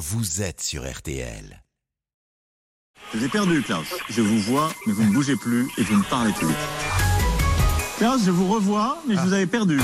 vous êtes sur RTL. Je vous ai perdu, Klaus. Je vous vois, mais vous ne bougez plus et vous ne parlez plus. Klaus, je vous revois, mais je vous avais perdu.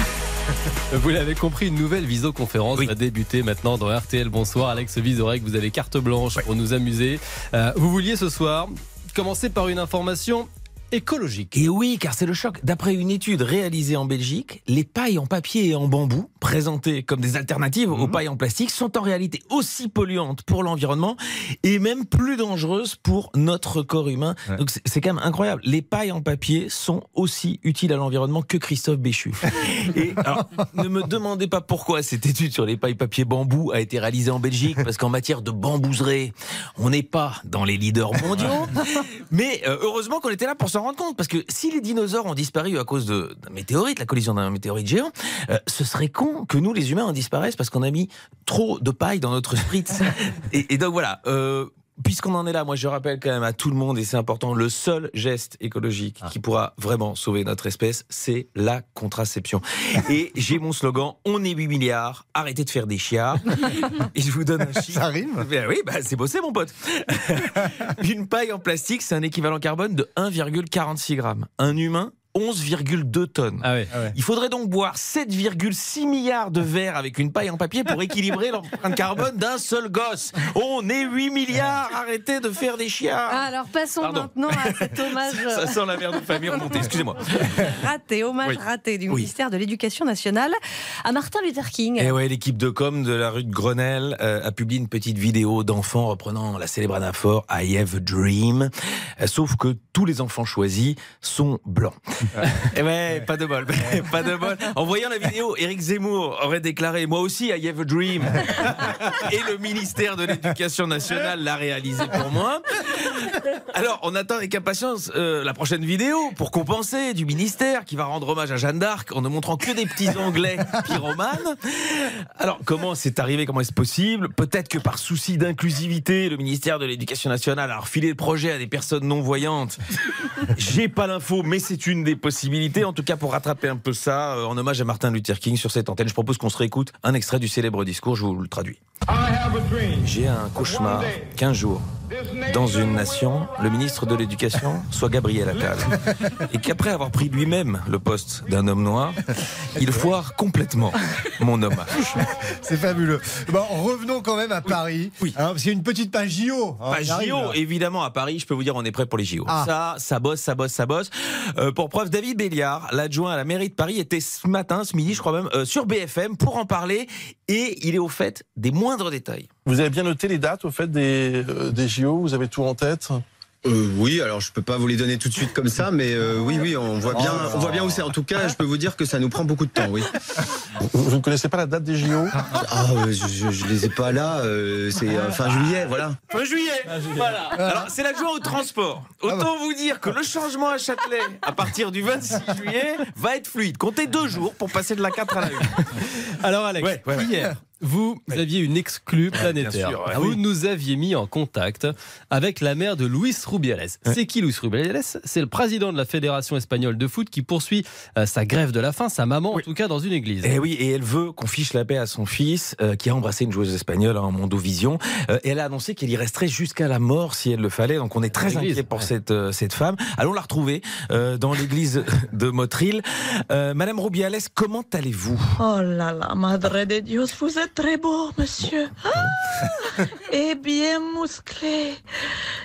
Vous l'avez compris, une nouvelle visioconférence va débuter maintenant dans RTL. Bonsoir Alex Vizorek, vous avez carte blanche pour nous amuser. Euh, vous vouliez ce soir commencer par une information écologique. Et oui, car c'est le choc. D'après une étude réalisée en Belgique, les pailles en papier et en bambou, présentées comme des alternatives aux pailles en plastique, sont en réalité aussi polluantes pour l'environnement et même plus dangereuses pour notre corps humain. Donc c'est- c'est quand même incroyable. Les pailles en papier sont aussi utiles à l'environnement que Christophe Béchu. Et alors, ne me demandez pas pourquoi cette étude sur les pailles papier bambou a été réalisée en Belgique, parce qu'en matière de bambouserie, on n'est pas dans les leaders mondiaux. Mais euh, heureusement qu'on était là pour s'en rendre compte, parce que si les dinosaures ont disparu à cause d'un météorite, la collision d'un météorite géant, euh, ce serait con que nous, les humains, en disparaissent parce qu'on a mis trop de paille dans notre spritz. et, et donc voilà. euh, Puisqu'on en est là, moi je rappelle quand même à tout le monde, et c'est important, le seul geste écologique qui pourra vraiment sauver notre espèce, c'est la contraception. Et j'ai mon slogan, on est 8 milliards, arrêtez de faire des chiards. Et je vous donne un chiffre. Ça rime? Ben oui, bah c'est bossé mon pote. Une paille en plastique, c'est un équivalent carbone de 1,46 grammes. Un humain, 11,2 tonnes. Ah ouais. Il faudrait donc boire 7,6 milliards de verres avec une paille en papier pour équilibrer l'empreinte carbone d'un seul gosse. On est 8 milliards, arrêtez de faire des chiards. Ah, alors passons Pardon. maintenant à cet hommage Ça sent la mère de famille remontée, excusez-moi. raté, hommage Oui. raté du Oui. ministère de l'Éducation nationale à Martin Luther King. Et ouais, l'équipe de com de la rue de Grenelle euh, a publié une petite vidéo d'enfants reprenant la célèbre anaphore I have a dream. Euh, sauf que tous les enfants choisis sont blancs. Ouais, pas de bol, pas de bol. En voyant la vidéo, Éric Zemmour aurait déclaré moi aussi I have a dream. Et le ministère de l'Éducation nationale l'a réalisé pour moi. Alors, on attend avec impatience euh, la prochaine vidéo pour compenser du ministère qui va rendre hommage à Jeanne d'Arc en ne montrant que des petits Anglais pyromanes. Alors, comment c'est arrivé? Comment est-ce possible? Peut-être que par souci d'inclusivité, le ministère de l'Éducation nationale a refilé le projet à des personnes non-voyantes. J'ai pas l'info, mais c'est une des possibilités. En tout cas, pour rattraper un peu ça, euh, en hommage à Martin Luther King sur cette antenne, je propose qu'on se réécoute un extrait du célèbre discours. Je vous le traduis. J'ai un cauchemar qu'un jour, dans une nation, le ministre de l'Éducation soit Gabriel Attal. Et qu'après avoir pris lui-même le poste d'un homme noir, il foire complètement mon hommage. C'est fabuleux. Bon, revenons quand même à Paris. Oui. Hein, parce qu'il y a une petite page JO. hein, arrive, JO, là. évidemment, à Paris, je peux vous dire, on est prêt pour les JO. Ah. Ça, ça bosse, ça bosse, ça bosse. Euh, pour preuve, David Béliard, l'adjoint à la mairie de Paris, était ce matin, ce midi, je crois même, euh, sur BFM pour en parler. Et il est au fait des moindres détails. Vous avez bien noté les dates au fait des, euh, des JO Vous avez tout en tête? Euh, oui, alors je peux pas vous les donner tout de suite comme ça, mais euh, oui, oui, on voit bien, Oh. on voit bien où c'est. En tout cas, je peux vous dire que ça nous prend beaucoup de temps, oui. vous, vous ne connaissez pas la date des JO Ah, euh, je, je les ai pas là. euh, c'est euh, fin juillet, voilà. Fin juillet, voilà. Alors, c'est l'adjoint au transport. Autant vous dire que le changement à Châtelet, à partir du 26 juillet, va être fluide. Comptez deux jours pour passer de la 4 à la 1. Alors Alex, Ouais, ouais, ouais. hier, vous aviez une exclue planétaire. sûr, ouais. vous Oui. nous aviez mis en contact avec la mère de Luis Rubiales. C'est qui Luis Rubiales? C'est le président de la Fédération espagnole de foot qui poursuit sa grève de la faim, sa maman en tout cas dans une église. Et Eh oui, et elle veut qu'on fiche la paix à son fils, euh, qui a embrassé une joueuse espagnole en Mondovision. Euh, et elle a annoncé qu'elle y resterait jusqu'à la mort si elle le fallait. Donc on est très inquiet pour ouais. cette, euh, cette femme. Allons la retrouver euh, dans l'église de Motril. Euh, Madame Rubiales, comment allez-vous? Oh là là, Madre de Dios, vous êtes très beau, monsieur. Ah, et bien musclé.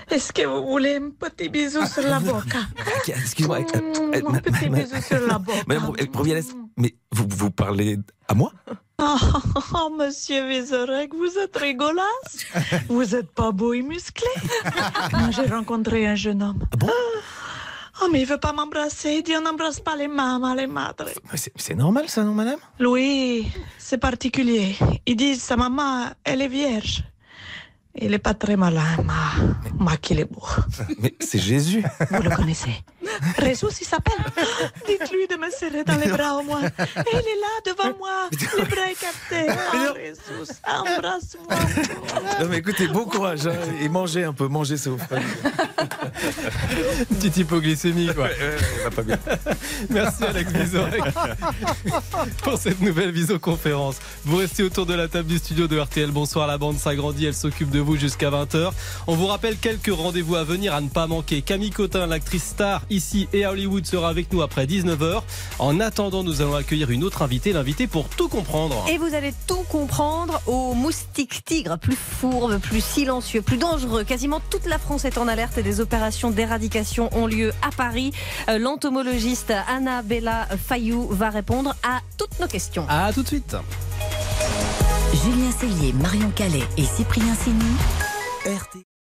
Est-ce que vous voulez un petit bisou sur la boca? Excuse-moi. euh, Un petit bisou sur la boca. Madame Rubiales, mais vous, vous parlez à moi? Oh, oh, monsieur Vizorek, vous êtes rigolasse. Vous n'êtes pas beau et musclé. J'ai rencontré un jeune homme. Ah bon? Oh, mais il veut pas m'embrasser. Il dit on n'embrasse pas les mamans, les madres. C'est normal ça, non, madame? Louis, c'est particulier. Ils disent sa maman, elle est vierge. Il est pas très malin, mais, mais qu'il est beau. Mais c'est Jésus. Vous le connaissez? Résus, il s'appelle. Dites-lui de me serrer dans les bras au moins. Et il est là devant moi, les bras écartés. Oh, Résus, embrasse-moi. Non mais écoutez, bon courage hein, et mangez un peu, mangez ça fera- Petite hypoglycémie, quoi. Ouais, va pas bien. Merci Alex Vizorek pour cette nouvelle visioconférence. Vous restez autour de la table du studio de RTL. Bonsoir, la bande s'agrandit, elle s'occupe de vous jusqu'à 20h. On vous rappelle quelques rendez-vous à venir à ne pas manquer. Camille Cotin, l'actrice star ici et à Hollywood, sera avec nous après 19h. En attendant, nous allons accueillir une autre invitée, l'invitée pour tout comprendre. Et vous allez tout comprendre au moustique tigre, plus fourbe, plus silencieux, plus dangereux. Quasiment toute la France est en alerte et des opérations d'éradication ont lieu à Paris. Euh, L'entomologiste Annabella Fayou va répondre à toutes nos questions. À tout de suite. Julien Cellier, Marion Calais et Cyprien Sini. RT.